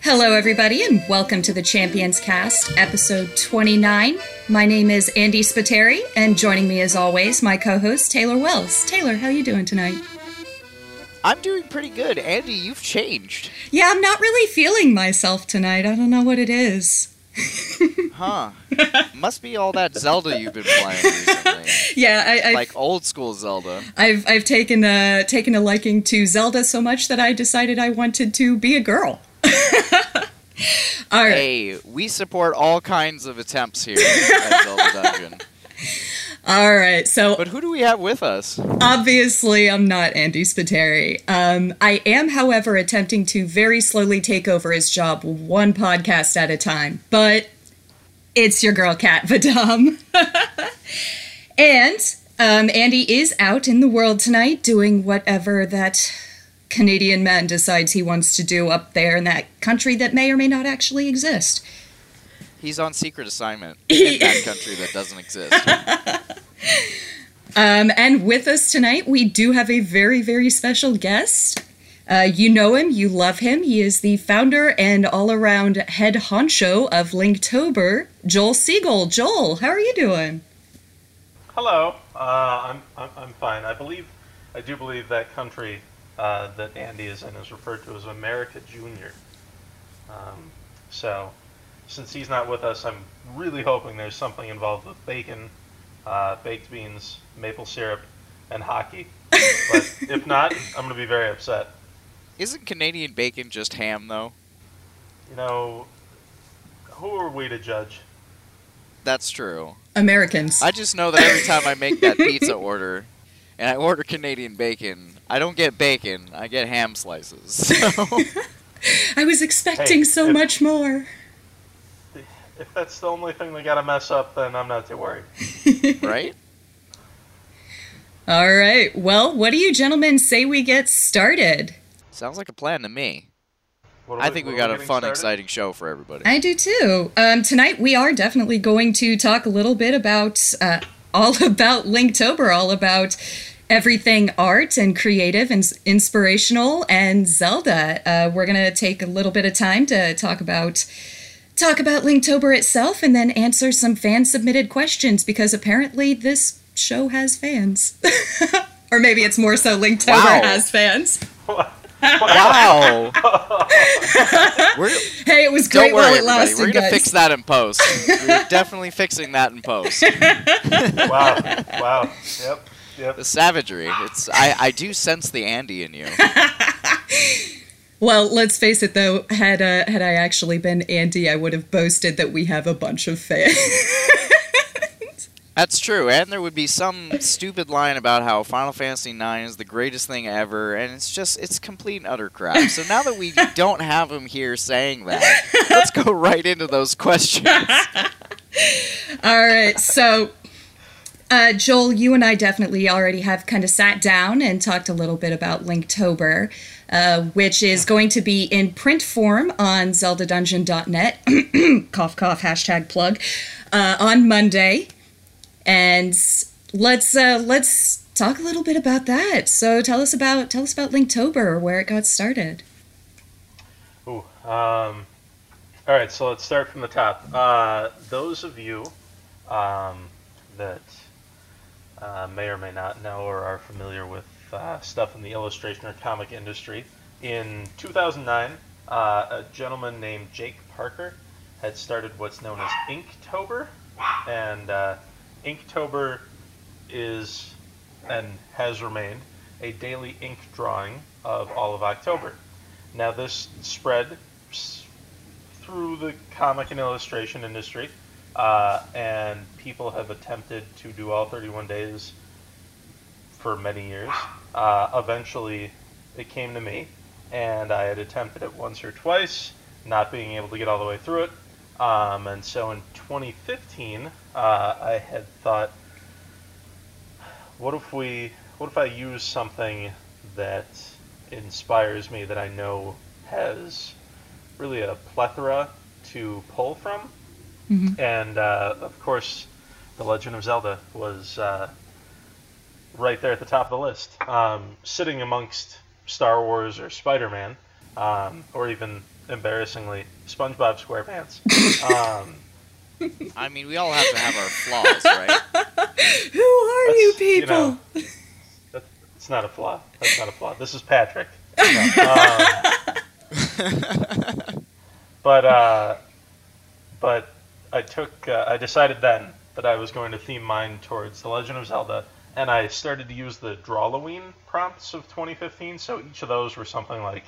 Hello, everybody, and welcome to the Champions Cast, episode 29. My name is Andy Spiteri, and joining me, as always, my co-host Taylor Wells. Taylor, how you doing tonight? I'm doing pretty good. Andy, you've changed. Yeah, I'm not really feeling myself tonight. I don't know what it is. Huh. Must be all that Zelda you've been playing recently. Yeah, I, I've, Like old school Zelda. I've I've taken a taken a liking to Zelda so much that I decided I wanted to be a girl. All right. Hey, we support all kinds of attempts here at Zelda Dungeon. All right. So But who do we have with us? Obviously, I'm not Andy Spiteri. Um, I am, however, attempting to very slowly take over his job one podcast at a time. But it's your girl, Kat Vadam. and um, Andy is out in the world tonight doing whatever that Canadian man decides he wants to do up there in that country that may or may not actually exist. He's on secret assignment in that country that doesn't exist. Um, and with us tonight, we do have a very, very special guest. Uh, you know him, you love him. He is the founder and all around head honcho of Linktober, Joel Seigel. Joel, how are you doing? Hello. Uh, I'm, I'm I'm fine. I believe, I do believe that country uh, that Andy is in is referred to as America Junior. Um, so, since he's not with us, I'm really hoping there's something involved with bacon, uh, baked beans, maple syrup, and hockey. But if not, I'm going to be very upset. Isn't Canadian bacon just ham, though? You know, who are we to judge? That's true. Americans. I just know that every time I make that pizza order and I order Canadian bacon, I don't get bacon, I get ham slices. So, I was expecting Hey, so if- much more. If that's the only thing they got to mess up, then I'm not too worried. right? All right. Well, what do you gentlemen say we get started? Sounds like a plan to me. What I think what we got a fun, started? exciting show for everybody. I do too. Um, tonight we are definitely going to talk a little bit about uh, all about Linktober, all about everything art and creative and inspirational and Zelda. Uh, we're gonna take a little bit of time to talk about talk about Linktober itself and then answer some fan submitted questions because apparently this show has fans. or maybe it's more so Linktober Wow. has fans. Wow! Hey, it was don't great worry, while it lasted, We're gonna guys. fix that in post. We're definitely fixing that in post. Wow. Wow. Yep. Yep. The savagery. It's I, I do sense the Andy in you. Well, let's face it though, had uh, had I actually been Andy, I would have boasted that we have a bunch of fans. That's true, and there would be some stupid line about how Final Fantasy IX is the greatest thing ever, and it's just it's complete and utter crap. So now that we don't have him here saying that, let's go right into those questions. All right, so uh, Joel, you and I definitely already have kind of sat down and talked a little bit about Linktober, uh, which is going to be in print form on ZeldaDungeon.net. cough, cough, hashtag plug uh, on Monday, and let's uh, let's talk a little bit about that. So tell us about tell us about Linktober, or where it got started. Ooh, um, all right, so let's start from the top. Uh, those of you um, that uh, may or may not know or are familiar with uh, stuff in the illustration or comic industry, in 2009, uh, a gentleman named Jake Parker had started what's known as Inktober, and uh, Inktober is and has remained a daily ink drawing of all of October. Now, this spread through the comic and illustration industry, uh, and people have attempted to do all 31 days for many years. Uh, eventually, it came to me, and I had attempted it once or twice, not being able to get all the way through it. Um, and so in 2015, uh, I had thought, what if we? What if I use something that inspires me that I know has really a plethora to pull from, Mhm. and uh, of course, The Legend of Zelda was uh, right there at the top of the list, um, sitting amongst Star Wars or Spider Man, um, or even embarrassingly SpongeBob SquarePants. um, I mean, we all have to have our flaws, right? Who are you That's, you people? know, that, it's not a flaw. That's not a flaw. This is Patrick. Um, but uh, but I took uh, I decided then that I was going to theme mine towards The Legend of Zelda, and I started to use the Drawloween prompts of 2015. So each of those were something like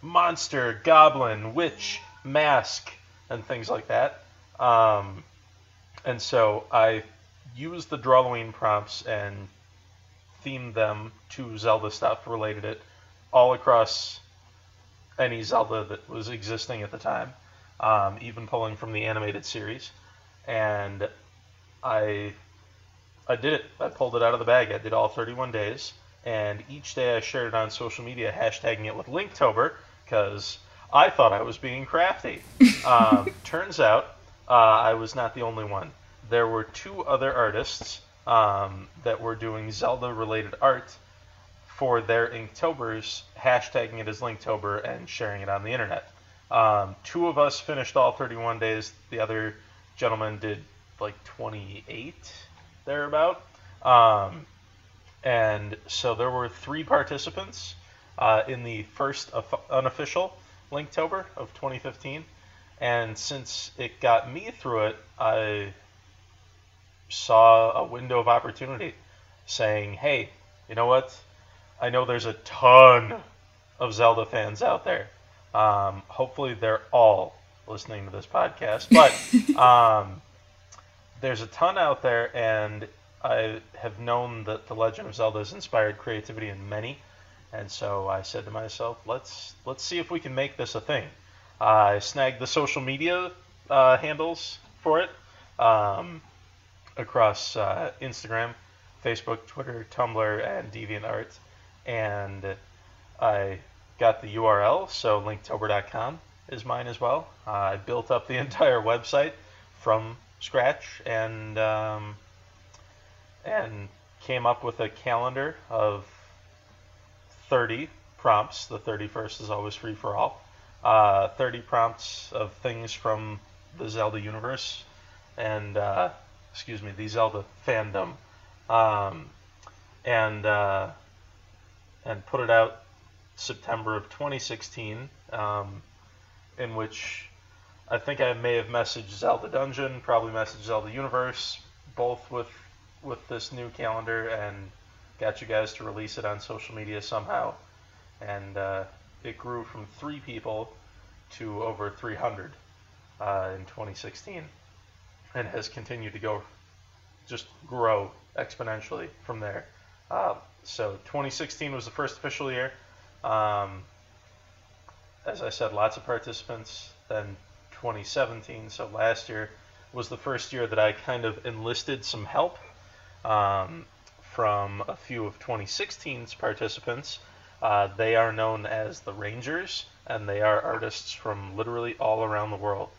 monster, goblin, witch, mask, and things like that. Um, and so I used the Drawloween prompts and themed them to Zelda stuff, related it all across any Zelda that was existing at the time, um, even pulling from the animated series. And I I did it. I pulled it out of the bag. I did all 31 days, and each day I shared it on social media, hashtagging it with Linktober, because I thought I was being crafty. Um, turns out uh, I was not the only one. There were two other artists um, that were doing Zelda-related art for their Inktobers, hashtagging it as Linktober and sharing it on the internet. Um, two of us finished all 31 days. The other gentleman did like 28 thereabout. Um, and so there were three participants uh, in the first unofficial Linktober of 2015. And since it got me through it, I saw a window of opportunity saying, hey, you know what? I know there's a ton of Zelda fans out there. Um, hopefully, they're all listening to this podcast, but um, there's a ton out there, and I have known that The Legend of Zelda has inspired creativity in many, and so I said to myself, let's let's see if we can make this a thing. I snagged the social media uh, handles for it um, across uh, Instagram, Facebook, Twitter, Tumblr, and DeviantArt, and I got the URL, so linktober.com is mine as well. Uh, I built up the entire website from scratch and um, and came up with a calendar of 30 prompts. The 31st is always free for all. Uh, 30 prompts of things from the Zelda universe and, uh, excuse me, the Zelda fandom. Um, and, uh, and put it out September of 2016, um, in which I think I may have messaged Zelda Dungeon, probably messaged Zelda Universe, both with with this new calendar, and got you guys to release it on social media somehow. And uh, it grew from three people to over 300 uh, in 2016, and has continued to go, just grow exponentially from there. Uh, so 2016 was the first official year. Um, as I said, lots of participants. Then 2017, so last year, was the first year that I kind of enlisted some help um, from a few of 2016's participants. Uh, they are known as the Rangers, and they are artists from literally all around the world.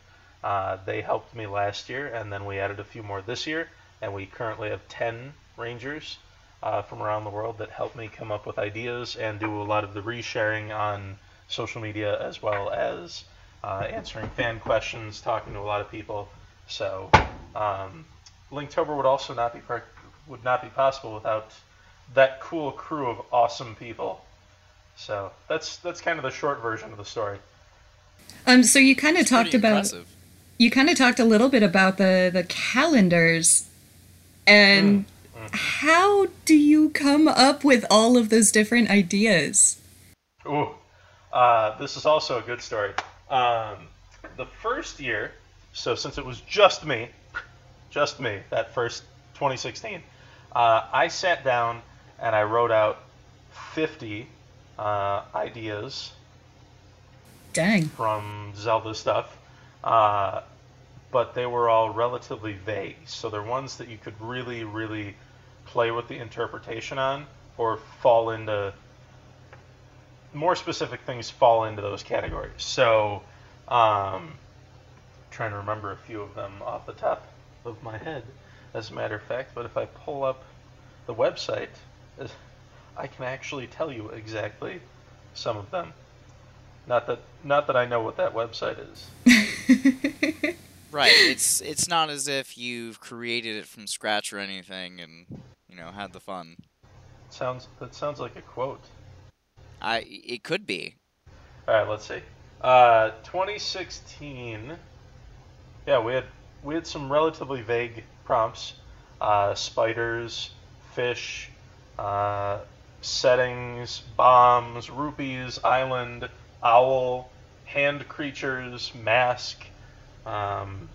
Uh, they helped me last year, and then we added a few more this year, and we currently have 10 Rangers uh, from around the world that help me come up with ideas and do a lot of the resharing on social media as well as uh, answering fan questions, talking to a lot of people. So, um, Linktober would also not be par- would not be possible without that cool crew of awesome people. So that's that's kind of the short version of the story. Um, so you kind of talked about impressive. you kind of talked a little bit about the the calendars and how do you come up with all of those different ideas Ooh, uh, this is also a good story. Um, the first year, so since it was just me, just me, that first 2016, uh, I sat down and I wrote out 50 uh, ideas dang from Zelda stuff, uh, but they were all relatively vague. So they're ones that you could really, really play with the interpretation on or fall into more specific things fall into those categories. So, um, trying to remember a few of them off the top of my head, as a matter of fact. But if I pull up the website, I can actually tell you exactly some of them. Not that not that I know what that website is. right. It's it's not as if you've created it from scratch or anything, and you know had the fun. Sounds that sounds like a quote. I it could be. All right, let's see. Uh, 2016. Yeah, we had we had some relatively vague prompts: uh, spiders, fish, uh, settings, bombs, rupees, island, owl, hand creatures, mask. Um,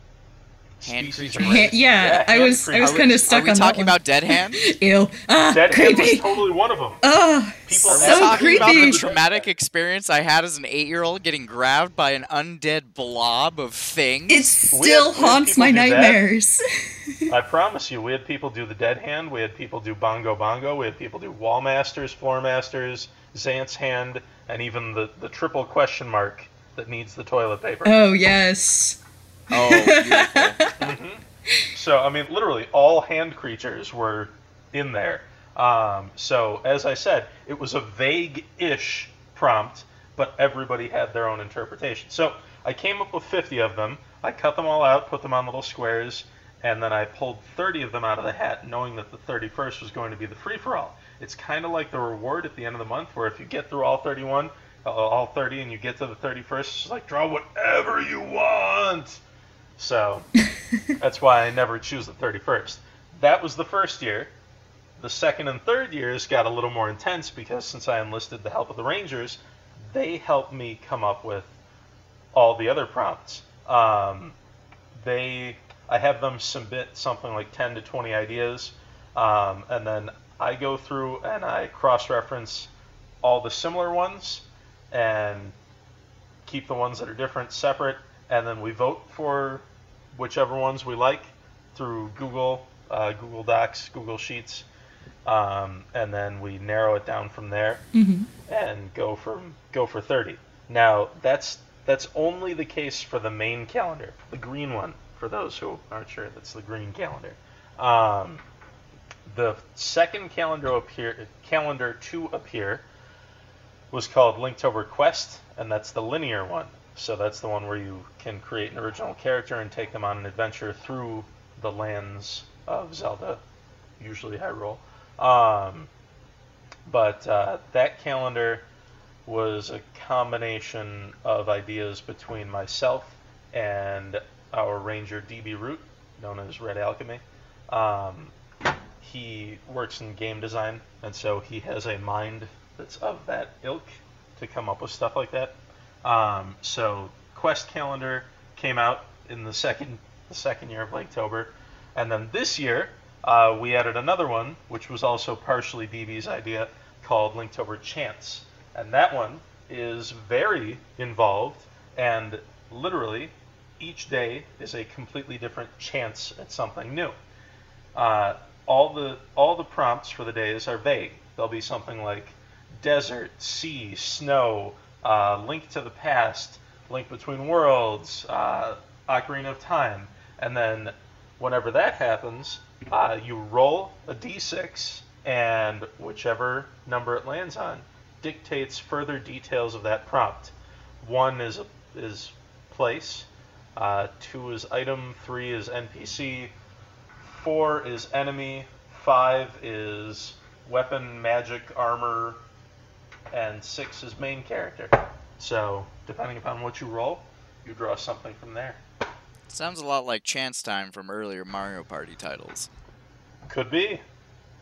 Hand species creature. of race. yeah, I hand was I was kind of stuck we on talking that about Dead Hand? one. Ew. Ah, That hand was totally one of them. Oh, People- Are So so talking about the traumatic experience I had as an eight-year-old getting grabbed by an undead blob of things? It still had- haunts my nightmares. I promise you, we had people do the dead hand, we had people do bongo bongo, we had people do wall masters, floor masters, Zant's hand, and even the, the triple question mark that needs the toilet paper. oh yes. Oh, beautiful. So, I mean, literally, all hand creatures were in there. Um, so, as I said, it was a vague ish prompt, but everybody had their own interpretation. So, I came up with 50 of them. I cut them all out, put them on little squares, and then I pulled 30 of them out of the hat, knowing that the 31st was going to be the free for all. It's kind of like the reward at the end of the month, where if you get through all 31, uh, all 30, and you get to the 31st, it's like draw whatever you want. So that's why I never choose the 31st. That was the first year. The second and third years got a little more intense because since I enlisted the help of the Rangers, they helped me come up with all the other prompts. Um, they, I have them submit something like 10 to 20 ideas, um, and then I go through and I cross-reference all the similar ones and keep the ones that are different separate, and then we vote for whichever ones we like through Google, uh, Google Docs, Google Sheets, um, and then we narrow it down from there hmm and go from go for 30. Now that's that's only the case for the main calendar, the green one. For those who aren't sure, that's the green calendar. Um, the second calendar appear calendar to appear was called Linked Linktober Quest, and that's the linear one. So that's the one where you can create an original character and take them on an adventure through the lands of Zelda, usually Hyrule. Um, but uh, that calendar was a combination of ideas between myself and our ranger DB Root, known as Red Alchemy. Um, he works in game design, and so he has a mind that's of that ilk to come up with stuff like that. Um, so Quest Calendar came out in the second the second year of Linktober, and then this year uh, we added another one, which was also partially DB's idea, called Linktober Chance, and that one is very involved and literally each day is a completely different chance at something new. Uh, all the all the prompts for the days are vague. There'll be something like desert, sea, snow, uh, link to the past, link between worlds, uh, Ocarina of Time, and then whenever that happens, uh, you roll a d6, and whichever number it lands on dictates further details of that prompt. One is a, is place, uh, two is item, three is NPC, four is enemy, five is weapon, magic, armor, and six is main character. So, depending upon what you roll, you draw something from there. Sounds a lot like Chance Time from earlier Mario Party titles. Could be.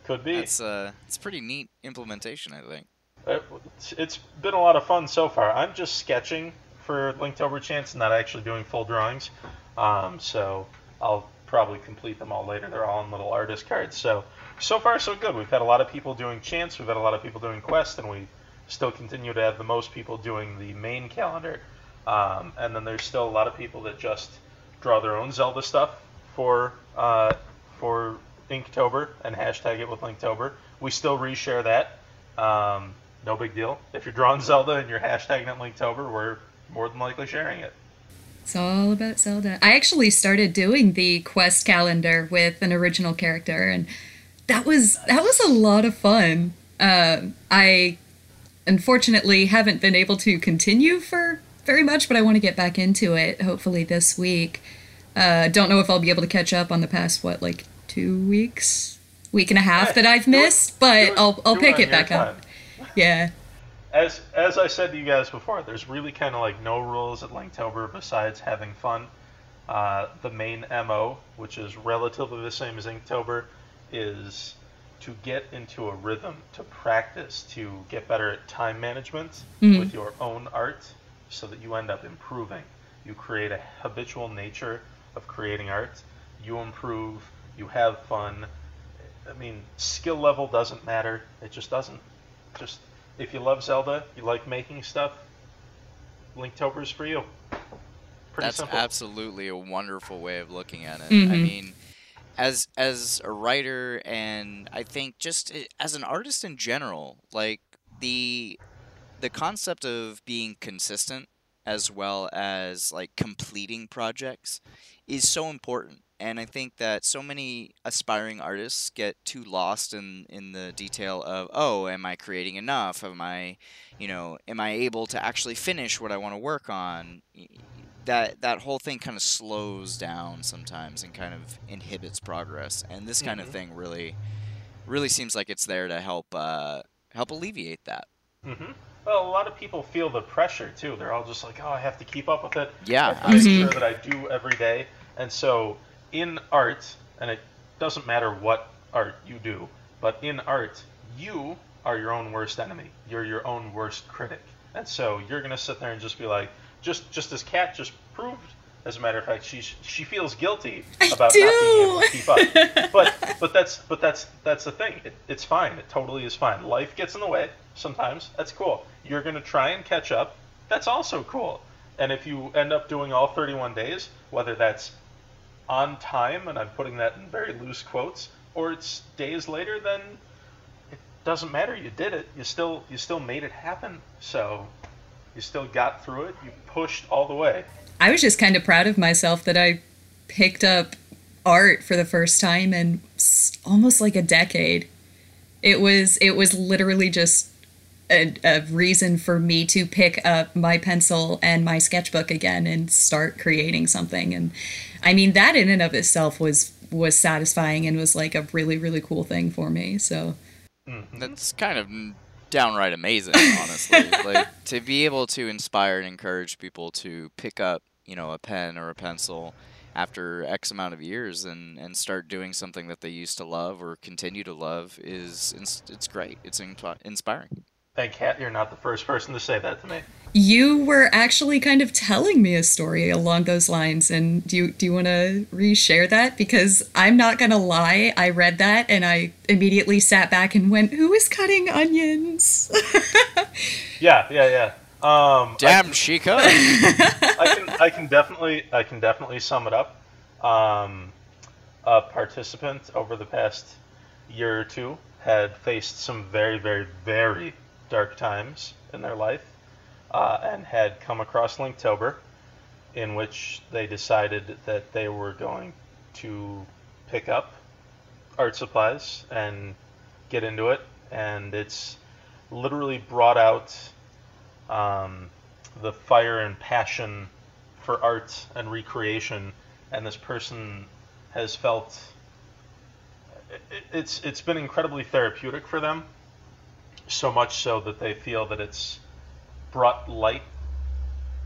Could be. It's uh, it's pretty neat implementation, I think. Uh, it's- it's been a lot of fun so far. I'm just sketching for Linktober Chance, and not actually doing full drawings. Um, so I'll probably complete them all later. They're all in little artist cards. So so far so good. We've had a lot of people doing Chance. We've had a lot of people doing Quest, and we still continue to have the most people doing the main calendar. Um, and then there's still a lot of people that just draw their own Zelda stuff for uh, for Inktober and hashtag it with Linktober. We still reshare that. Um, no big deal. If you're drawing Zelda and you're hashtagging it Linktober, we're more than likely sharing it. It's all about Zelda. I actually started doing the quest calendar with an original character, and that was that was a lot of fun. Uh, I unfortunately haven't been able to continue for very much, but I want to get back into it. Hopefully this week. Uh, don't know if I'll be able to catch up on the past what like two weeks, week and a half that I've missed, but I'll I'll pick it back up. Yeah. As as I said to you guys before, there's really kind of like no rules at Linktober besides having fun. Uh, the main MO, which is relatively the same as Inktober, is to get into a rhythm, to practice, to get better at time management mm-hmm. with your own art so that you end up improving. You create a habitual nature of creating art. You improve, you have fun. I mean, skill level doesn't matter. It just doesn't. Just if you love Zelda, you like making stuff, Linktober is for you. Pretty That's simple. absolutely a wonderful way of looking at it. Mm-hmm. I mean, as as a writer and I think just eh, as an artist in general, like the the concept of being consistent as well as like completing projects is so important and I think that so many aspiring artists get too lost in in the detail of oh, am I creating enough? Am I, you know, am I able to actually finish what I want to work on? That that whole thing kind of slows down sometimes and kind of inhibits progress. And this kind mm-hmm. of thing really, really seems like it's there to help uh, help alleviate that. Mm-hmm. Well, a lot of people feel the pressure too. They're all just like, "Oh, I have to keep up with it." Yeah, I make sure that I do every day, and so in art, and it doesn't matter what art you do, but in art, you are your own worst enemy. You're your own worst critic. And so you're gonna sit there and just be like, just just as Kat just proved. As a matter of fact, she she feels guilty about not being able to keep up. but but that's but that's that's the thing. It, it's fine. It totally is fine. Life gets in the way sometimes. That's cool. You're gonna try and catch up. That's also cool. And if you end up doing all 31 days, whether that's on time, and I'm putting that in very loose quotes, or it's days later, then it doesn't matter. You did it. You still you still made it happen. So you still got through it. You pushed all the way. I was just kind of proud of myself that I picked up art for the first time in almost like a decade. It was it was literally just a, a, reason for me to pick up my pencil and my sketchbook again and start creating something and I mean, that in and of itself was was satisfying and was like a really really cool thing for me. So mm-hmm. that's kind of downright amazing, honestly. like to be able to inspire and encourage people to pick up, you know, a pen or a pencil after X amount of years and, and start doing something that they used to love or continue to love is it's great. It's inspiring. And Kat, you're not the first person to say that to me. You were actually kind of telling me a story along those lines, and do you do you want to reshare that? Because I'm not gonna lie, I read that and I immediately sat back and went, "Who is cutting onions?" yeah, yeah, yeah. Um, Damn, I, she could. I can, I can definitely, I can definitely sum it up. Um, a participant over the past year or two had faced some very, very, very dark times in their life uh, and had come across Linktober, in which they decided that they were going to pick up art supplies and get into it. And it's literally brought out um, the fire and passion for art and recreation. And this person has felt it's it's been incredibly therapeutic for them so much so that they feel that it's brought light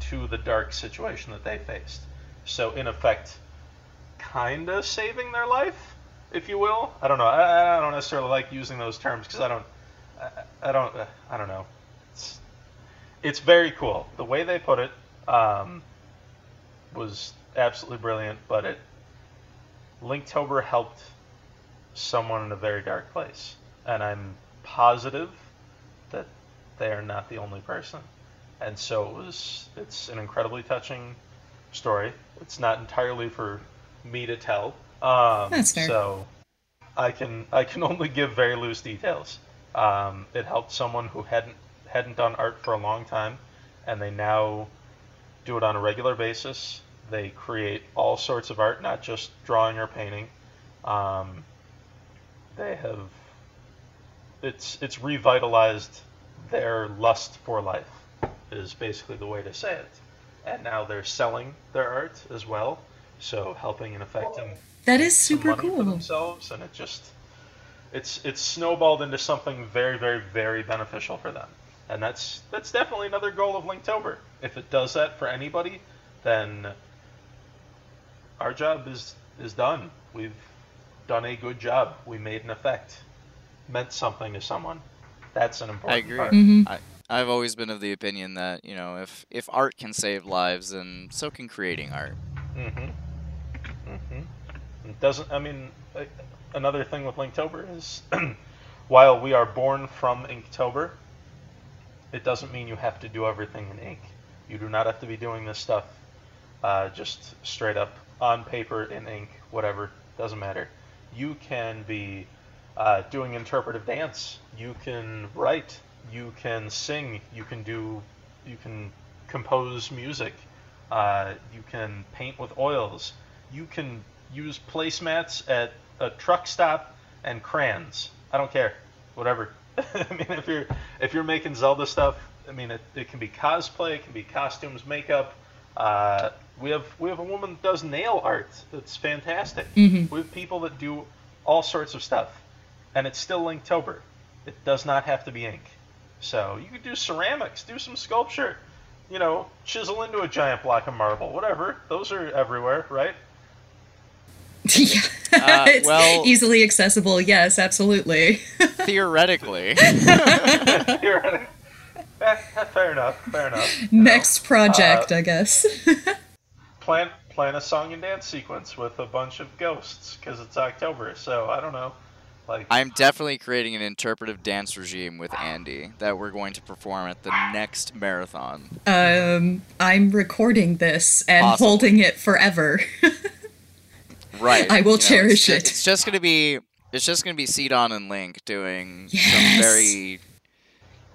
to the dark situation that they faced. So, in effect, kind of saving their life, if you will. I don't know. I, I don't necessarily like using those terms because I don't. I, I don't. I don't know. It's, it's very cool. The way they put it um, was absolutely brilliant, but it Linktober helped someone in a very dark place, and I'm positive that they are not the only person. And so it was. It's an incredibly touching story. It's not entirely for me to tell. Um, That's fair. So I can I can only give very loose details. Um, it helped someone who hadn't hadn't done art for a long time, and they now do it on a regular basis. They create all sorts of art, not just drawing or painting. Um, they have it's it's revitalized their lust for life is basically the way to say it. And now they're selling their art as well, so helping in effect them That is super money for cool. themselves, and it just it's it's snowballed into something very very very beneficial for them, and that's that's definitely another goal of Linktober. If it does that for anybody, then our job is is done. We've done a good job. We made an effect, meant something to someone. That's an important I agree. part. hmm I've always been of the opinion that you know if if art can save lives, then so can creating art. Mm-hmm. Mm-hmm. It doesn't. I mean, uh, another thing with Linktober is, while we are born from Inktober, it doesn't mean you have to do everything in ink. You do not have to be doing this stuff uh, just straight up on paper in ink, whatever. Doesn't matter. You can be uh, doing interpretive dance. You can write. You can sing. You can do. You can compose music. Uh, you can paint with oils. You can use placemats at a truck stop and crayons. I don't care. Whatever. I mean, if you're if you're making Zelda stuff, I mean, it, it can be cosplay, it can be costumes, makeup. Uh, we have we have a woman that does nail art. That's fantastic. Mhm. We have people that do all sorts of stuff, and it's still Linktober. It does not have to be ink. So you could do ceramics, do some sculpture, you know, chisel into a giant block of marble, whatever. Those are everywhere, right? yeah. Uh, it's well- easily accessible. Yes, absolutely. Theoretically, You're- Eh, fair enough. Fair enough. you know. Next project, I guess. plan plan a song and dance sequence with a bunch of ghosts because it's October. So I don't know, like I'm definitely creating an interpretive dance regime with Andy that we're going to perform at the next marathon. um, I'm recording this and Awesome. holding it forever. Right. I will you know, it's cherish it. It's just gonna be it's just gonna be Sidon and Link doing Yes. some very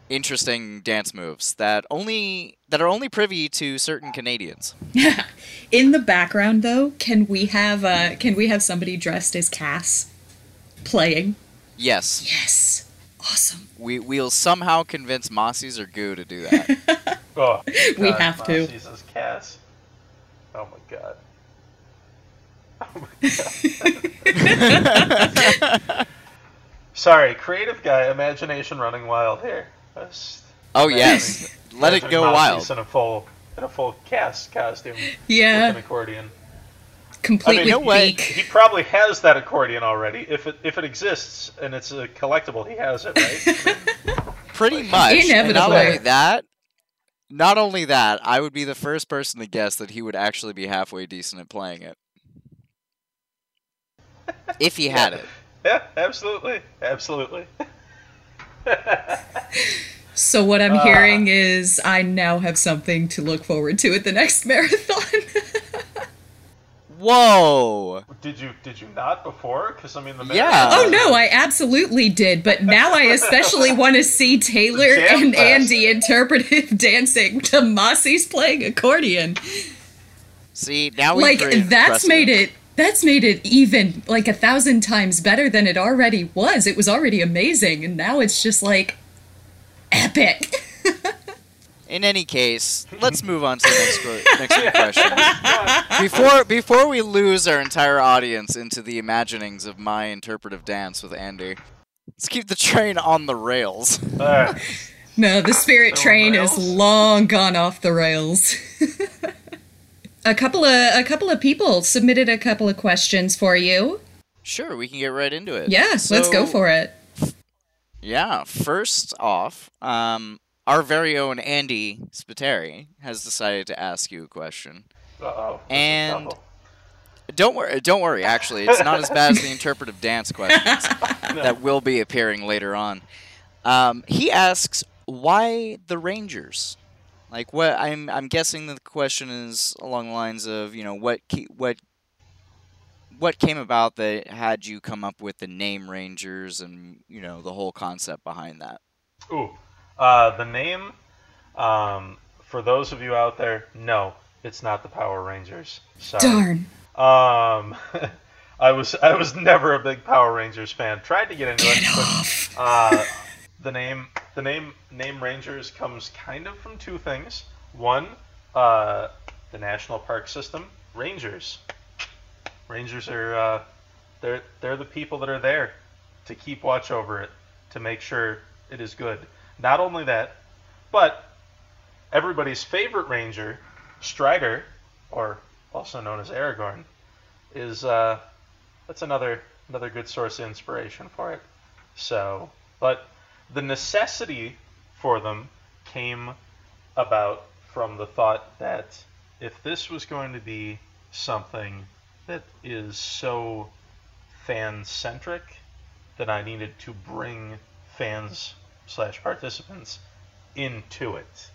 interesting dance moves that only that are only privy to certain Canadians. In the background, though, can we have uh, can we have somebody dressed as Kass playing? Yes, Yes, awesome. we we'll somehow convince Mossies or Goo to do that. oh, We God, have to. Jesus, Kass. Oh my God. Oh my God. Sorry, creative guy, imagination running wild here. Just oh yes, let it go Mossies wild. In a full, in a full cast costume with an Yeah, accordion. Complete I mean, with you know what? He probably has that accordion already. If it if it exists and it's a collectible, he has it, right? Pretty much. And not only that, not only that, I would be the first person to guess that he would actually be halfway decent at playing it. If he had it. yeah, absolutely, absolutely. So what I'm Ah. hearing is I now have something to look forward to at the next marathon. Whoa! Did you did you not before? Because I mean the Yeah. oh no, I absolutely did, but now I especially want to see Taylor and fest. Andy interpretive dancing to Mossy's playing accordion. See, now we like that's made it that's made it even like a thousand times better than it already was. It was already amazing, and now it's just like epic. In any case, let's move on to the next, qu- next few questions. Before before we lose our entire audience into the imaginings of my interpretive dance with Andy, let's keep the train on the rails. Alright. No, the spirit The train is long gone off the rails. a couple of a couple of people submitted a couple of questions for you. Sure, we can get right into it. Yeah, let's go for it. Yeah, first off, um, our very own Andy Spiteri has decided to ask you a question. Uh-oh. And- Don't worry, don't worry. Actually, it's not as bad as the interpretive dance questions that will be appearing later on. Um, he asks, "Why the Rangers?" Like, what? I'm I'm guessing the question is along the lines of, you know, what key, what what came about that had you come up with the name Rangers and you know the whole concept behind that? Ooh, uh, the name. Um, for those of you out there, no, it's not the Power Rangers. Sorry. Darn. Um, I was I was never a big Power Rangers fan. Tried to get into Get it, but uh, the name the name name Rangers comes kind of from two things. One, uh, the national park system, rangers. Rangers are uh, they're they're the people that are there to keep watch over it to make sure it is good. Not only that, but everybody's favorite ranger, Strider, or also known as Aragorn, is uh, that's another another good source of inspiration for it. So, but the necessity for them came about from the thought that if this was going to be something that is so fan centric, then I needed to bring fans slash participants into it.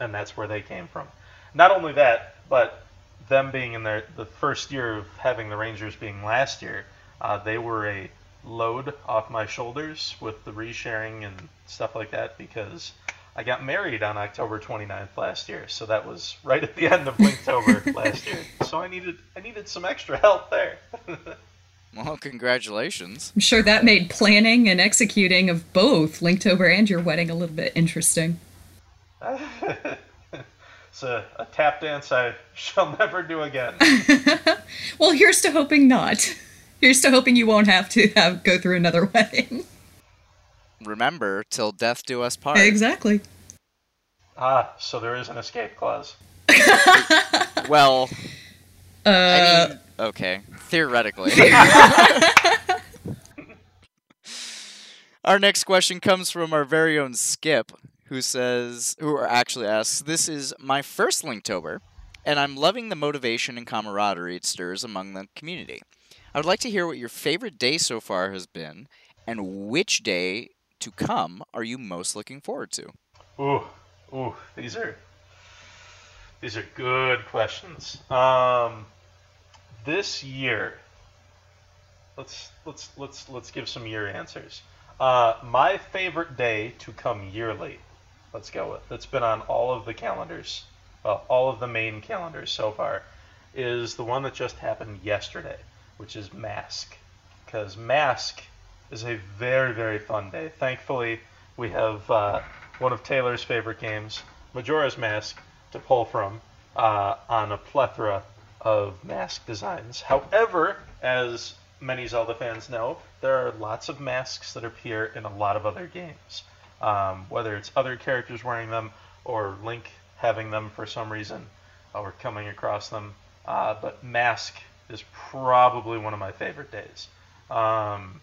And that's where they came from. Not only that, but them being in their the first year of having the Rangers being last year, uh, they were a load off my shoulders with the resharing and stuff like that because I got married on October 29th last year, so that was right at the end of Linktober last year. So I needed I needed some extra help there. Well, congratulations. I'm sure that made planning and executing of both Linktober and your wedding a little bit interesting. it's a, a tap dance I shall never do again. Well, here's to hoping not. Here's to hoping you won't have to have go through another wedding. Remember, till death do us part. Exactly. ah, so there is an escape clause. Well, Uh, I mean, okay, theoretically. our next question comes from our very own Skip, who says, who actually asks, "This is my first Linktober, and I'm loving the motivation and camaraderie it stirs among the community. I would like to hear what your favorite day so far has been, and which day to come are you most looking forward to?" Ooh, ooh, these are these are good questions. Um, this year, let's let's let's let's give some year answers. Uh, my favorite day to come yearly. Let's go with. That's been on all of the calendars, well, all of the main calendars so far, is the one that just happened yesterday, which is Mask, because Mask is a very very fun day. Thankfully, we have uh, one of Taylor's favorite games, Majora's Mask, to pull from uh, on a plethora of mask designs. However, as many Zelda fans know, there are lots of masks that appear in a lot of other games. Um, whether it's other characters wearing them or Link having them for some reason or coming across them. Uh, but Mask is probably one of my favorite days. Um,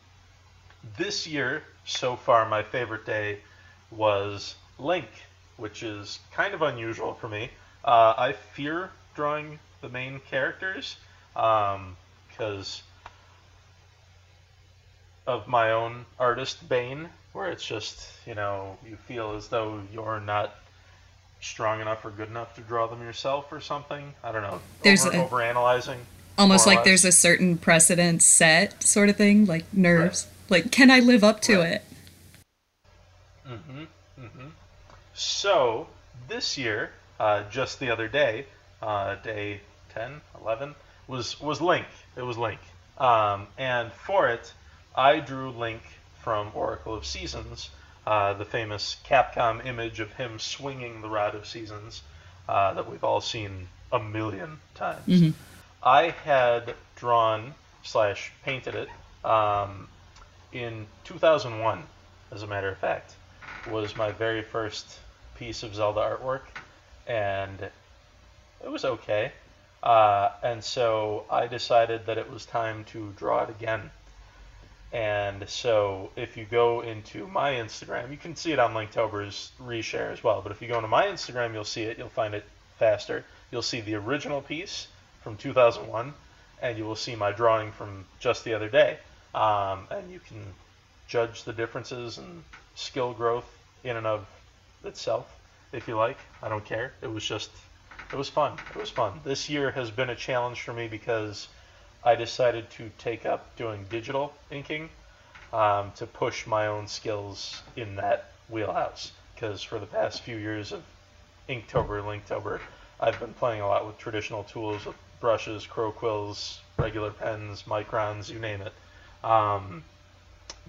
this year, so far, my favorite day was Link, which is kind of unusual for me. Uh, I fear drawing the main characters because of my own artist bane, where it's just, you know, you feel as though you're not strong enough or good enough to draw them yourself or something. I don't know. There's over, a- over analyzing. almost like there's a certain precedent set sort of thing, like nerves. Like, can I live up to Right. it? Mm-hmm. Mm-hmm. So this year, uh, just the other day, uh, day 10, 11, was was Link. It was Link, um, and for it, I drew Link from Oracle of Seasons, uh, the famous Capcom image of him swinging the Rod of Seasons uh, that we've all seen a million times. Mhm. I had drawn slash painted it um, in 2001, as a matter of fact, was my very first piece of Zelda artwork, and it was okay. Uh, and so I decided that it was time to draw it again. And so if you go into my Instagram, you can see it on Linktober's reshare as well. But if you go into my Instagram, you'll see it. You'll find it faster. You'll see the original piece from 2001, and you will see my drawing from just the other day. Um, and you can judge the differences and skill growth in and of itself, if you like. I don't care. It was just, it was fun. It was fun. This year has been a challenge for me because I decided to take up doing digital inking um, to push my own skills in that wheelhouse. Because for the past few years of Inktober, Linktober, I've been playing a lot with traditional tools, with brushes, crow quills, regular pens, microns, you name it. Um,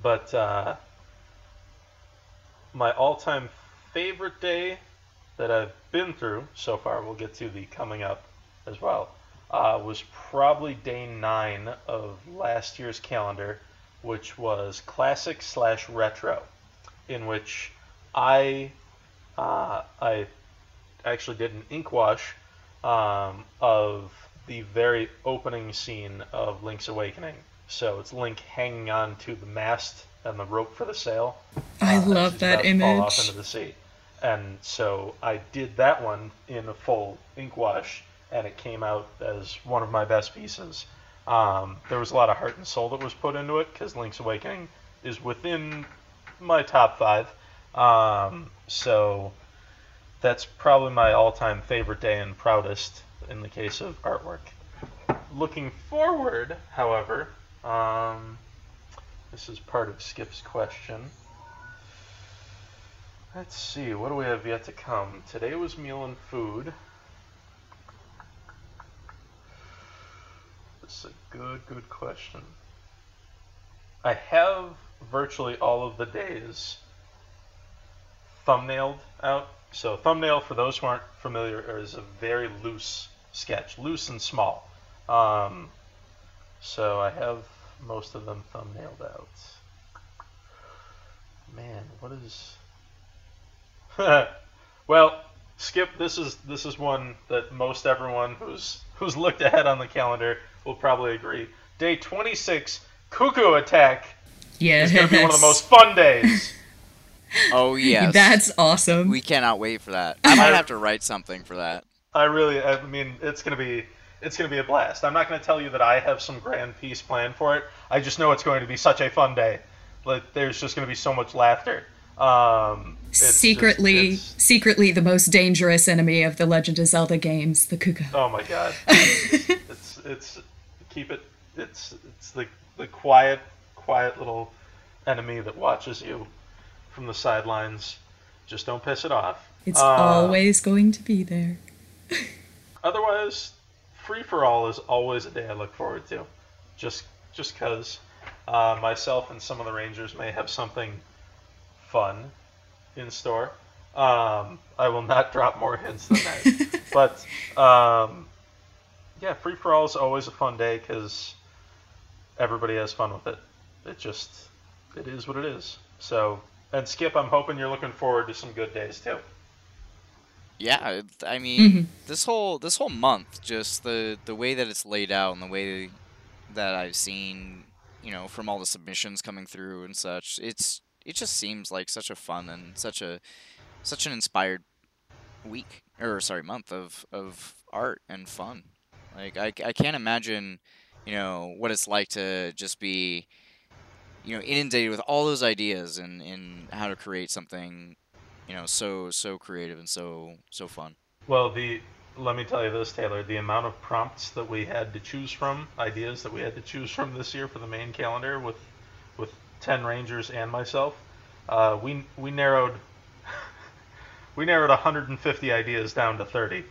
but uh, my all-time favorite day that I've been through so far, we'll get to the coming up as well, uh, was probably day nine of last year's calendar, which was classic slash retro, in which I uh, I actually did an ink wash um, of the very opening scene of Link's Awakening. So it's Link hanging on to the mast and the rope for the sail. I uh, love that to Fall off image. into the sea. And so I did that one in a full ink wash, and it came out as one of my best pieces. Um, there was a lot of heart and soul that was put into it because Link's Awakening is within my top five. Um, so that's probably my all-time favorite day and proudest in the case of artwork. Looking forward, however, um, this is part of Skip's question. Let's see, what do we have yet to come? Today was meal and food. This is a good, good question. I have virtually all of the days thumbnailed out. So thumbnail, for those who aren't familiar, is a very loose sketch, loose and small. Um, so I have most of them thumbnailed out. Man, what is? well, Skip, this is this is one that most everyone who's who's looked ahead on the calendar will probably agree. Day 26, Cucco Attack Yeah, it's going to be one of the most fun days. Oh yes. That's awesome. we cannot wait for that. I might have to write something for that. I really, I mean, it's gonna be, it's gonna be a blast. I'm not gonna tell you that I have some grand piece planned for it. I just know it's going to be such a fun day. Like, there's just gonna be so much laughter. Um, it's just- secretly, it's- secretly the most dangerous enemy of the Legend of Zelda games, the Cucco. oh my god, it's it's keep it. It's it's the the quiet, quiet little enemy that watches you from the sidelines. Just don't piss it off. It's Uh, always going to be there. otherwise, free for all is always a day I look forward to. Just just because uh, myself and some of the Rangers may have something fun in store. Um, I will not drop more hints than that. but um, yeah, free for all is always a fun day because everybody has fun with it. It just it is what it is. So and Skip, I'm hoping you're looking forward to some good days too. Yeah, I mean, Mhm. this whole this whole month, just the the way that it's laid out and the way that I've seen, you know, from all the submissions coming through and such, it's it just seems like such a fun and such a such an inspired week or sorry month of of art and fun. Like I I can't imagine, you know, what it's like to just be you know inundated with all those ideas and and how to create something you know so so creative and so so fun Well, the let me tell you this, Taylor. The amount of prompts that we had to choose from, ideas that we had to choose from this year for the main calendar, with ten Rangers and myself, uh, we we narrowed we narrowed 150 ideas down to 30.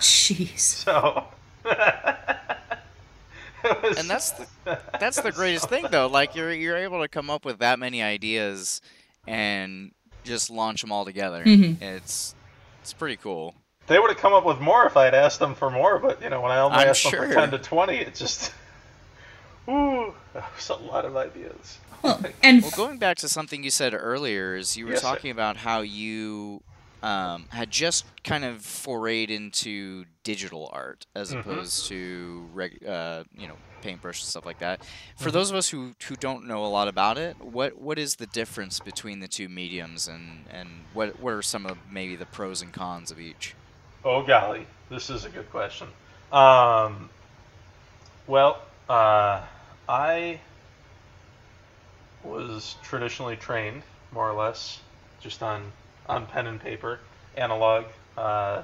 Jeez. So. was- and that's the that's the greatest thing though like you're you're able to come up with that many ideas and just launch them all together Mhm. it's it's pretty cool They would have come up with more if I had asked them for more, but you know, when I only I'm asked them for 10 to 20, it just. Ooh, that was a lot of ideas. Well, and well going back to something you said earlier is you were Yes, sir. talking about how you um, had just kind of forayed into digital art as Mhm. opposed to reg- uh, you know paintbrush and stuff like that. For Mhm. those of us who, who don't know a lot about it, what what is the difference between the two mediums and, and what what are some of maybe the pros and cons of each? Oh golly, this is a good question. Um, well, uh, I was traditionally trained, more or less, just on on pen and paper, analog, uh,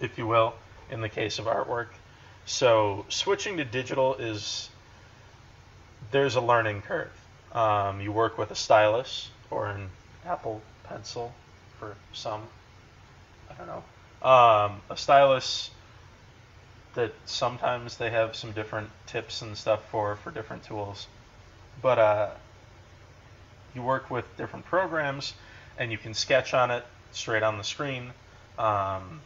if you will, in the case of artwork. So switching to digital is there's a learning curve. Um, you work with a stylus or an Apple Pencil for some. I don't know. Um, a stylus that sometimes they have some different tips and stuff for for different tools, but uh, you work with different programs and you can sketch on it straight on the screen, um,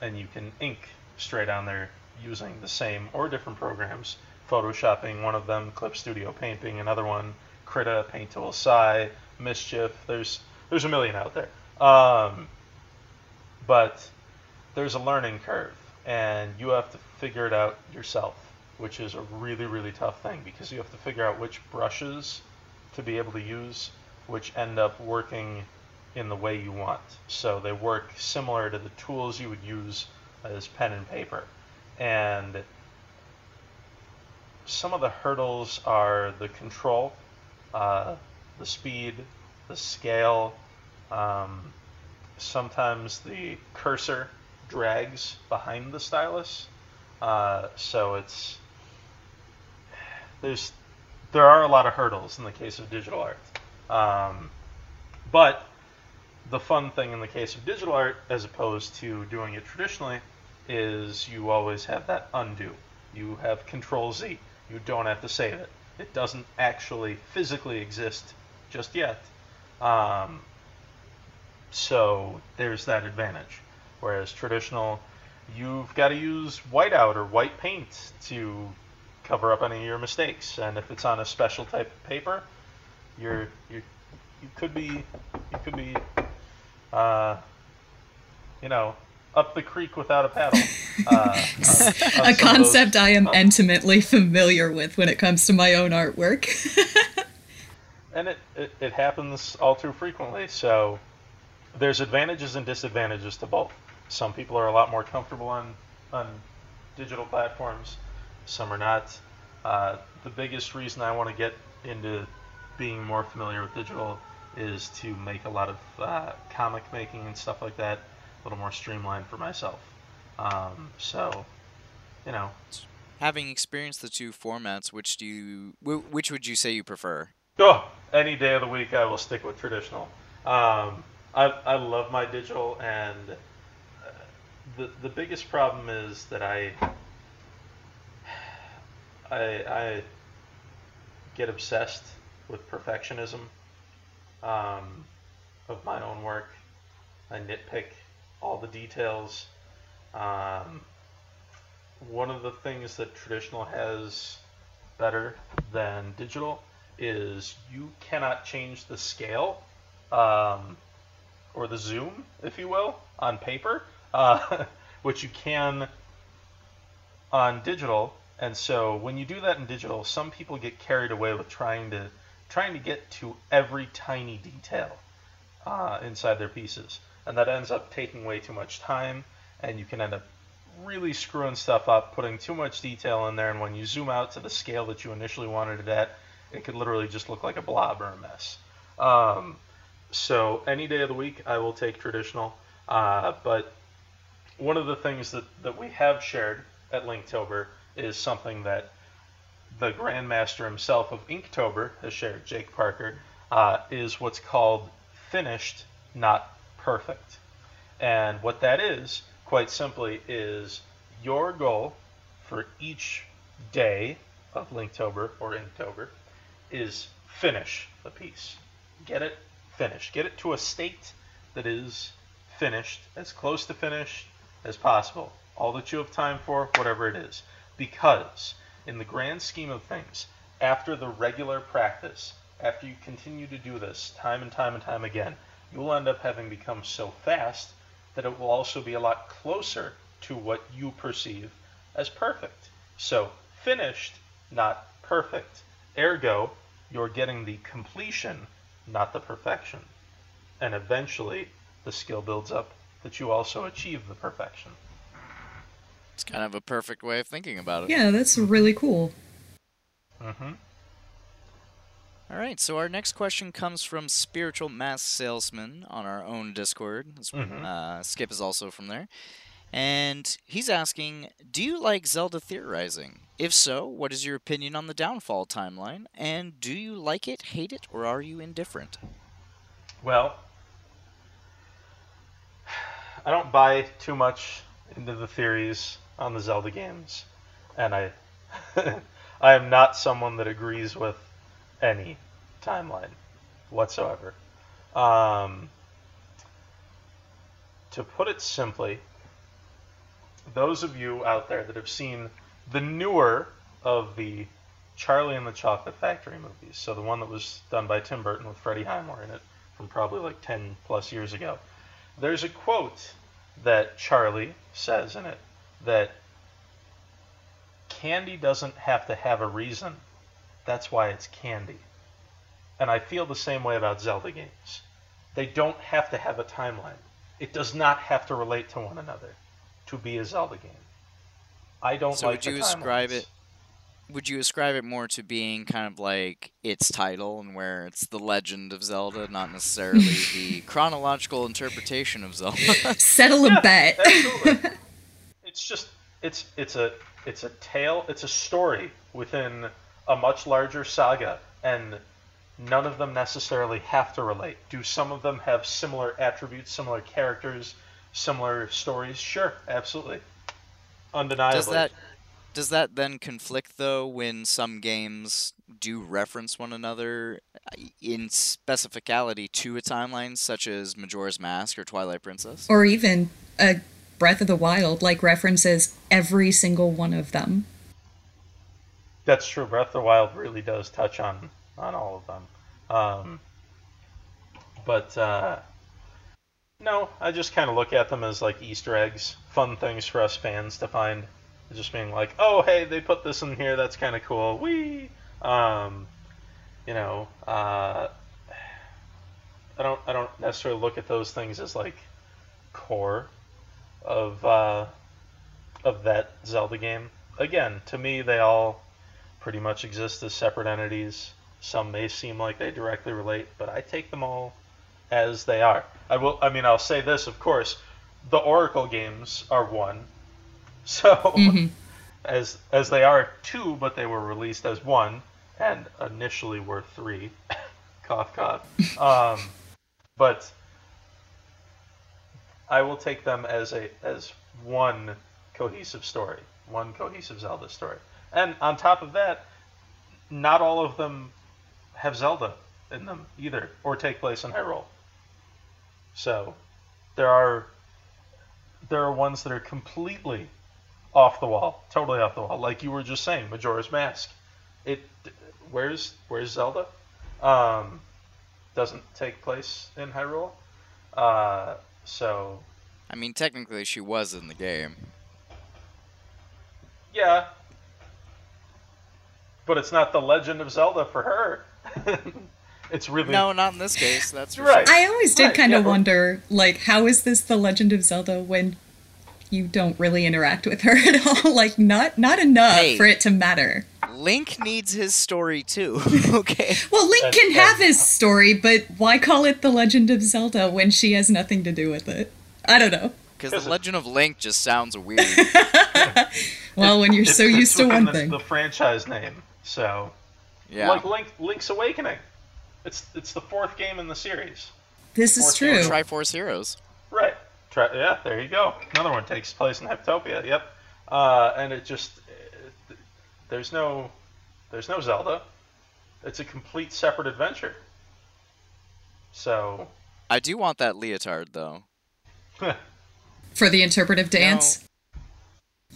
and you can ink straight on there using the same or different programs. Photoshopping one of them, Clip Studio Painting another one, Krita, Paint Tool, Sai, Mischief. There's there's a million out there. Um, but there's a learning curve, and you have to figure it out yourself, which is a really really tough thing because you have to figure out which brushes to be able to use, which end up working in the way you want. So they work similar to the tools you would use as pen and paper. And some of the hurdles are the control, uh, the speed, the scale. Um, sometimes the cursor drags behind the stylus, uh, so it's there's there are a lot of hurdles in the case of digital art. Um, but the fun thing in the case of digital art, as opposed to doing it traditionally, is you always have that undo. You have Control Z. You don't have to save it. It doesn't actually physically exist just yet. Um, so there's that advantage. Whereas traditional, you've got to use whiteout or white paint to cover up any of your mistakes. And if it's on a special type of paper, you're you're you could be you could be uh, you know up the creek without a paddle. Uh, on, on a concept those, I am intimately familiar with when it comes to my own artwork. and it, it, it happens all too frequently. So there's advantages and disadvantages to both. Some people are a lot more comfortable on on digital platforms. Some are not. Uh, the biggest reason I want to get into being more familiar with digital is to make a lot of uh, comic making and stuff like that a little more streamlined for myself. Um, so, you know, Having experienced the two formats, which do you, which would you say you prefer? oh, any day of the week I will stick with traditional. Um, I, I love my digital, and the the biggest problem is that I I, I get obsessed with perfectionism um, of my own work. I nitpick all the details. Um, one of the things that traditional has better than digital is you cannot change the scale um, or the zoom, if you will, on paper, uh, which you can on digital. And so when you do that in digital, some people get carried away with trying to trying to get to every tiny detail uh, inside their pieces, and that ends up taking way too much time, and you can end up really screwing stuff up, putting too much detail in there, and when you zoom out to the scale that you initially wanted it at, it could literally just look like a blob or a mess. Um, so any day of the week, I will take traditional. Uh, but one of the things that, that we have shared at Linktober is something that the Grandmaster himself of Inktober has shared, Jake Parker, uh, is what's called finished, not perfect. And what that is, quite simply, is your goal for each day of Linktober or Inktober is finish the piece. Get it finished. Get it to a state that is finished, as close to finished as possible. All that you have time for, whatever it is. Because, in the grand scheme of things, after the regular practice, after you continue to do this time and time and time again, you will end up having become so fast that it will also be a lot closer to what you perceive as perfect. So, finished, not perfect. Ergo, you're getting the completion, not the perfection. And eventually, the skill builds up that you also achieve the perfection. It's kind of a perfect way of thinking about it. yeah, that's really cool. Mm-hmm. All right, so our next question comes from Spiritual Mask Salesman on our own Discord. That's- Mhm. Uh, Skip is also from there. And he's asking, do you like Zelda theorizing? If so, what is your opinion on the downfall timeline? And do you like it, hate it, or are you indifferent? Well, I don't buy too much into the theories on the Zelda games, and I I am not someone that agrees with any timeline whatsoever. Um, to put it simply, those of you out there that have seen the newer of the Charlie and the Chocolate Factory movies, so the one that was done by Tim Burton with Freddie Highmore in it from probably like 10 plus years ago, there's a quote that Charlie says in it that candy doesn't have to have a reason. That's why it's candy. And I feel the same way about Zelda games. They don't have to have a timeline. It does not have to relate to one another to be a Zelda game. I don't So like would you the ascribe it would you ascribe it more to being kind of like its title and where it's the legend of Zelda, not necessarily the chronological interpretation of Zelda? Settle a Yeah, bet. absolutely. it's just it's it's a it's a tale, it's a story within a much larger saga, and none of them necessarily have to relate. Do some of them have similar attributes, similar characters, similar stories? Sure, absolutely, undeniably. Does that does that then conflict though when some games do reference one another uh, in specificality to a timeline, such as Majora's Mask or Twilight Princess? or even a Breath of the Wild, like references every single one of them. That's true. Breath of the Wild really does touch on on all of them. Um, but uh, no, I just kind of look at them as like Easter eggs, fun things for us fans to find. Just being like, oh hey, they put this in here. That's kind of cool. We, um, you know, uh, I don't I don't necessarily look at those things as like core of uh, of that Zelda game. Again, to me, they all pretty much exist as separate entities. Some may seem like they directly relate, but I take them all as they are. I will. I mean, I'll say this, of course. The Oracle games are one, so Mhm. as as they are two, but they were released as one, and initially were three. cough, cough. Um, but I will take them as a as one cohesive story, one cohesive Zelda story. And on top of that, not all of them have Zelda in them either, or take place in Hyrule. So there are there are ones that are completely off the wall, totally off the wall, like you were just saying, Majora's Mask. It where's where's Zelda? Um, doesn't take place in Hyrule. Uh, so I mean, technically, she was in the game. yeah, but it's not the Legend of Zelda for her. it's really No, not in this case. That's Right. sure. I always did Right, kind of we're- wonder, like, how is this the Legend of Zelda when you don't really interact with her at all? like, not not enough Hey. for it to matter. Link needs his story too. okay. Well, Link And- can have his story, but why call it the Legend of Zelda when she has nothing to do with it? I don't know. Because Because the Legend of Link just sounds weird. Well, when you're so used to within one the, thing. The franchise name, so Yeah. like Link, Link's Awakening. It's it's the fourth game in the series. This is Or true. Triforce Heroes. Right. Try, yeah, there you go. Another one takes place in Hytopia. Yep. Uh, and it just it, there's no there's no Zelda. It's a complete separate adventure. So I do want that leotard though. For the interpretive dance.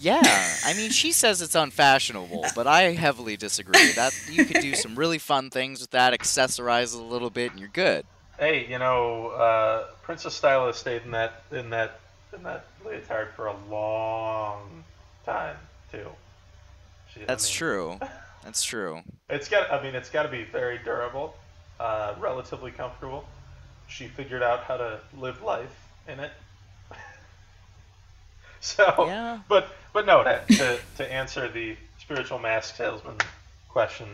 Yeah, I mean, she says it's unfashionable, but I heavily disagree. That you could do some really fun things with that, accessorize it a little bit, and you're good. Hey, you know, uh, Princess Styla stayed in that in that in that leotard for a long time too. She, I That's mean, true. That's true. It's got. I mean, it's got to be very durable, uh, relatively comfortable. She figured out how to live life in it. so, Yeah. but but no, to, to to answer the spiritual mask salesman question,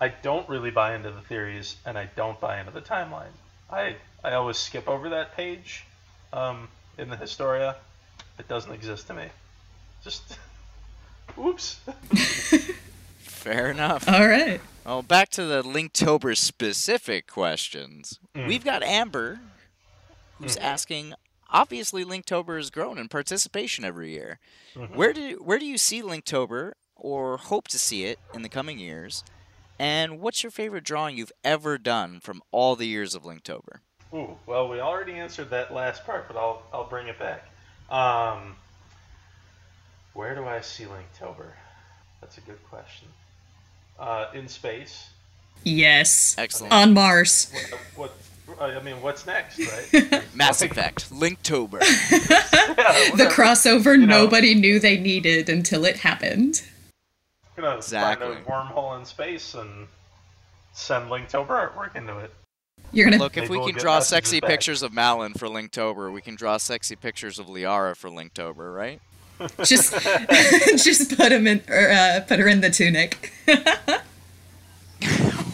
I don't really buy into the theories, and I don't buy into the timeline. I I always skip over that page um, in the Historia. It doesn't exist to me. Just, oops. Fair enough. All right. Well, back to the Linktober specific questions. Mm. We've got Amber, who's Mhm. asking. Obviously, Linktober has grown in participation every year. Mhm. Where do where do you see Linktober, or hope to see it in the coming years? And what's your favorite drawing you've ever done from all the years of Linktober? Ooh, well, we already answered that last part, but I'll I'll bring it back. Um, where do I see Linktober? That's a good question. Uh, in space. Yes. Excellent. On Mars. What? what I mean, what's next, right? Mass Like, Effect, Linktober. yeah, The crossover You know. nobody knew they needed until it happened. Gonna Exactly. find a wormhole in space and send Linktober artwork into it. You're gonna Look, if Maybe we we'll can draw sexy back. pictures of Malin for Linktober, we can draw sexy pictures of Liara for Linktober, right? just just put him in or uh, put her in the tunic.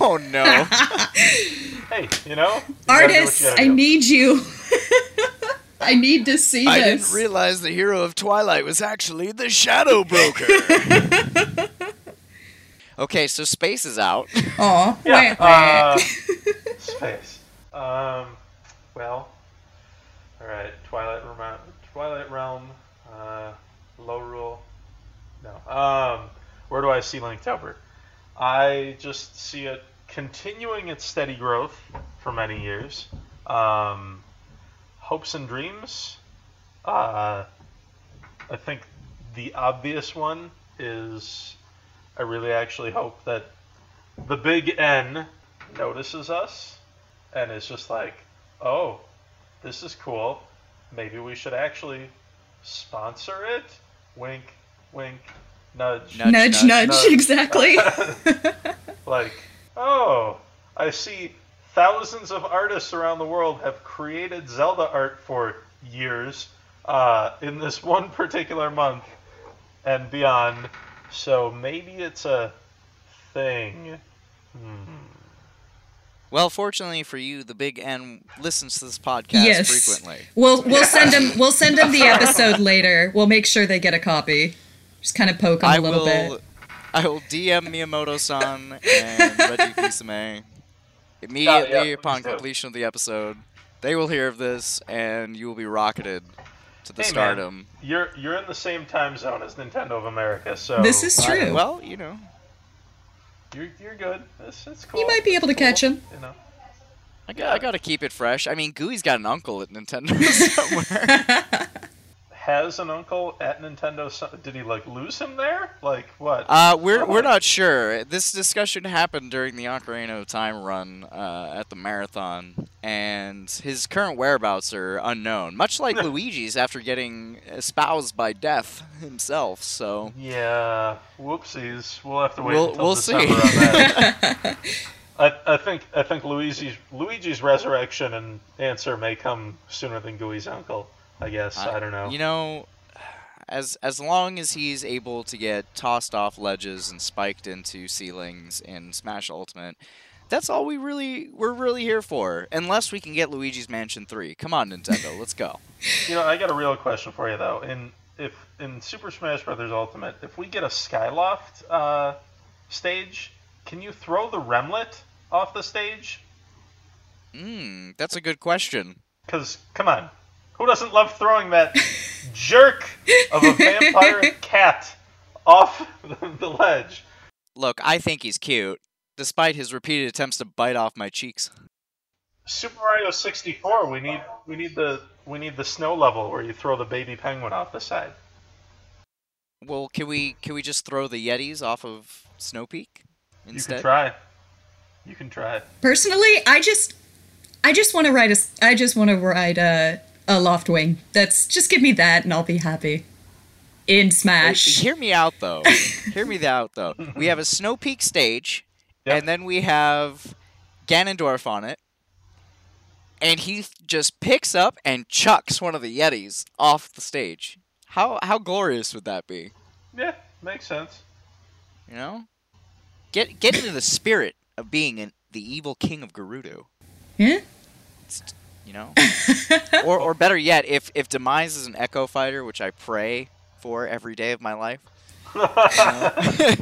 Oh no. Hey, you know, you gotta do what Artists, you I need you. I need to see I this. I didn't realize the hero of Twilight was actually the Shadow Broker. Okay, so space is out. Oh, Yeah. wah, wah. Uh, space. Um. Well. All right. Twilight Realm. Twilight Realm. Uh, Lorule. No. Um. Where do I see Linktober? I just see it continuing its steady growth for many years. Um, hopes and dreams. Uh, I think the obvious one is I really actually hope that the big N notices us and is just like, oh, this is cool. Maybe we should actually sponsor it. Wink, wink, nudge. Nudge, nudge, nudge, nudge, nudge. exactly. like, oh, I see thousands of artists around the world have created Zelda art for years uh, in this one particular month and beyond. So maybe it's a thing. Hmm. Well, fortunately for you, the Big N listens to this podcast yes. frequently. We'll we'll send them we'll send them the episode later. We'll make sure they get a copy. Just kind of poke them I a little will, bit. I will DM Miyamoto-san and Reggie Fils-Aimé immediately Yeah, yeah, upon completion of the episode. They will hear of this, and you will be rocketed to the Hey, man. stardom. You're you're in the same time zone as Nintendo of America, so This is true. well, you know, you're you're good. It's, it's cool. You might be able to Cool, him. You know. I got, I got to keep it fresh. I mean, Gooey's got an uncle at Nintendo somewhere. Has an uncle at Nintendo? Did he like lose him there? Like what? Uh, we're we're not sure. This discussion happened during the Ocarina of Time run uh, at the marathon, and his current whereabouts are unknown. Much like Luigi's after getting espoused by Death himself. So Yeah, whoopsies. We'll have to wait We'll- we'll see. On that. I, I think I think Luigi's Luigi's resurrection and answer may come sooner than Gooey's uncle. I guess I, don't know. You know, as as long as he's able to get tossed off ledges and spiked into ceilings in Smash Ultimate, that's all we really we're really here for. Unless we can get Luigi's Mansion 3. Come on, Nintendo, let's go. You know, I got a real question for you though. In if in Super Smash Bros. Ultimate, if we get a Skyloft uh, stage, can you throw the Remlit off the stage? Hmm, that's a good question. Because come on, who doesn't love throwing that jerk of a vampire cat off the ledge? Look, I think he's cute, despite his repeated attempts to bite off my cheeks. Super Mario 64. We need we need the we need the snow level where you throw the baby penguin off the side. Well, can we can we just throw the Yetis off of Snow Peak instead? You instead? can try. You can try. Personally, I just I just want to ride a I just want to ride a a Loftwing. That's just give me that and I'll be happy. In Hey, Smash. Hear me out though. Hear me out though. We have a Snow Peak stage, Yep. and then we have Ganondorf on it, and he just picks up and chucks one of the Yetis off the stage. How how glorious would that be? Yeah, makes sense. You know, get get into the spirit of being an, the evil king of Gerudo. Yeah? You know, or or better yet, if if Demise is an Echo Fighter, which I pray for every day of my life. you know?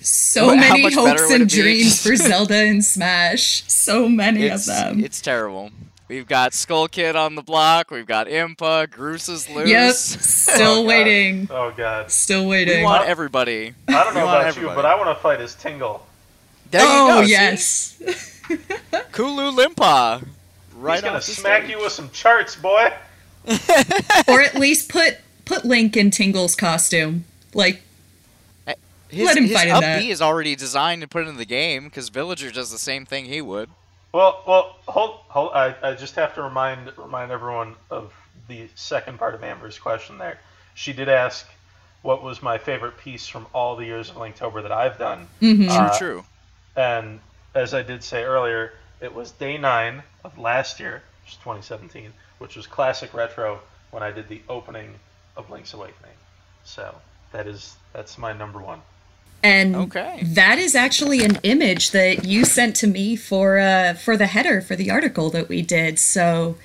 So How many hopes and dreams for Zelda and Smash. So many it's, of them. it's terrible. We've got Skull Kid on the block. We've got Impa. Groose is loose. Yep. Oh, still Oh, God. waiting. Oh god. Still waiting. We waiting. want everybody. I don't know want about everybody. you, but I want to fight as Tingle. There you oh go, yes. Kulu Limpa. Right He's gonna off smack stage. you with some charts, boy. or at least put put Link in Tingle's costume. Like His, Let him his fight in up that. B is already designed and put into the game because Villager does the same thing he would. Well, well, hold, hold. I, I just have to remind remind everyone of the second part of Amber's question. There, she did ask, "What was my favorite piece from all the years of Linktober that I've done?" mhm. True, Uh, true. And as I did say earlier, it was day nine of last year, which is 2017, which was classic retro when I did the opening of Link's Awakening. So that is that's my number one. And Okay. that is actually an image that you sent to me for uh, for the header for the article that we did. So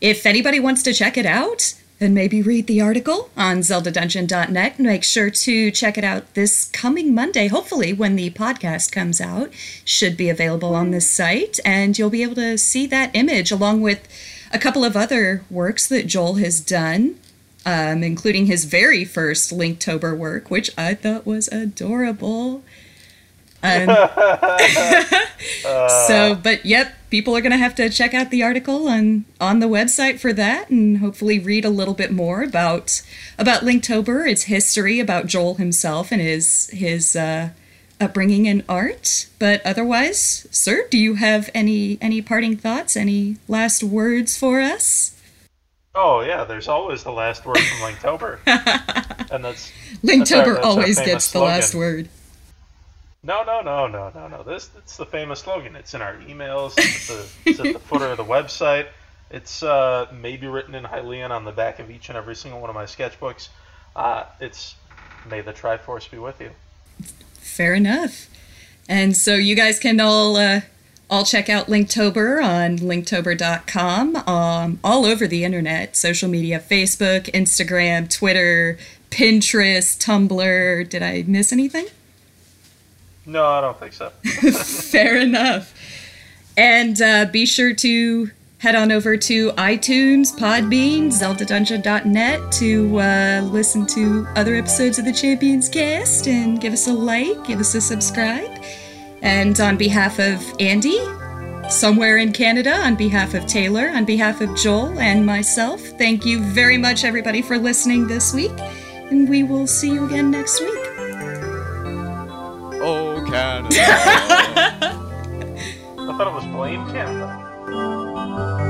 if anybody wants to check it out and maybe read the article on zeldadungeon.net, make sure to check it out this coming Monday, hopefully when the podcast comes out. Should be available on this site and you'll be able to see that image along with a couple of other works that Joel has done um, including his very first Linktober work, which I thought was adorable. Um, so, but yep, people are going to have to check out the article on on the website for that, and hopefully read a little bit more about about Linktober, its history, about Joel himself, and his his uh, upbringing in art. But otherwise, sir, do you have any any parting thoughts? Any last words for us? Oh yeah, there's always the last word from Linktober, and that's Linktober That's our- that's always gets the last word. No, no, no, no, no, no. This it's the famous slogan. It's in our emails. It's at the, it's at the footer of the website. It's uh, maybe written in Hylian on the back of each and every single one of my sketchbooks. Uh, it's May the Triforce be with you. Fair enough. And so you guys can all uh, all check out Linktober on linktober.com, um, all over the internet, social media, Facebook, Instagram, Twitter, Pinterest, Tumblr. Did I miss anything? No, I don't think so. Fair enough. And uh, be sure to head on over to iTunes, Podbean, ZeldaDungeon.net to uh, listen to other episodes of the Champions Cast and give us a like, give us a subscribe. And on behalf of Andy, somewhere in Canada, on behalf of Taylor, on behalf of Joel and myself, thank you very much, everybody, for listening this week. And we will see you again next week. Oh, Canada. I thought it was Blame Canada.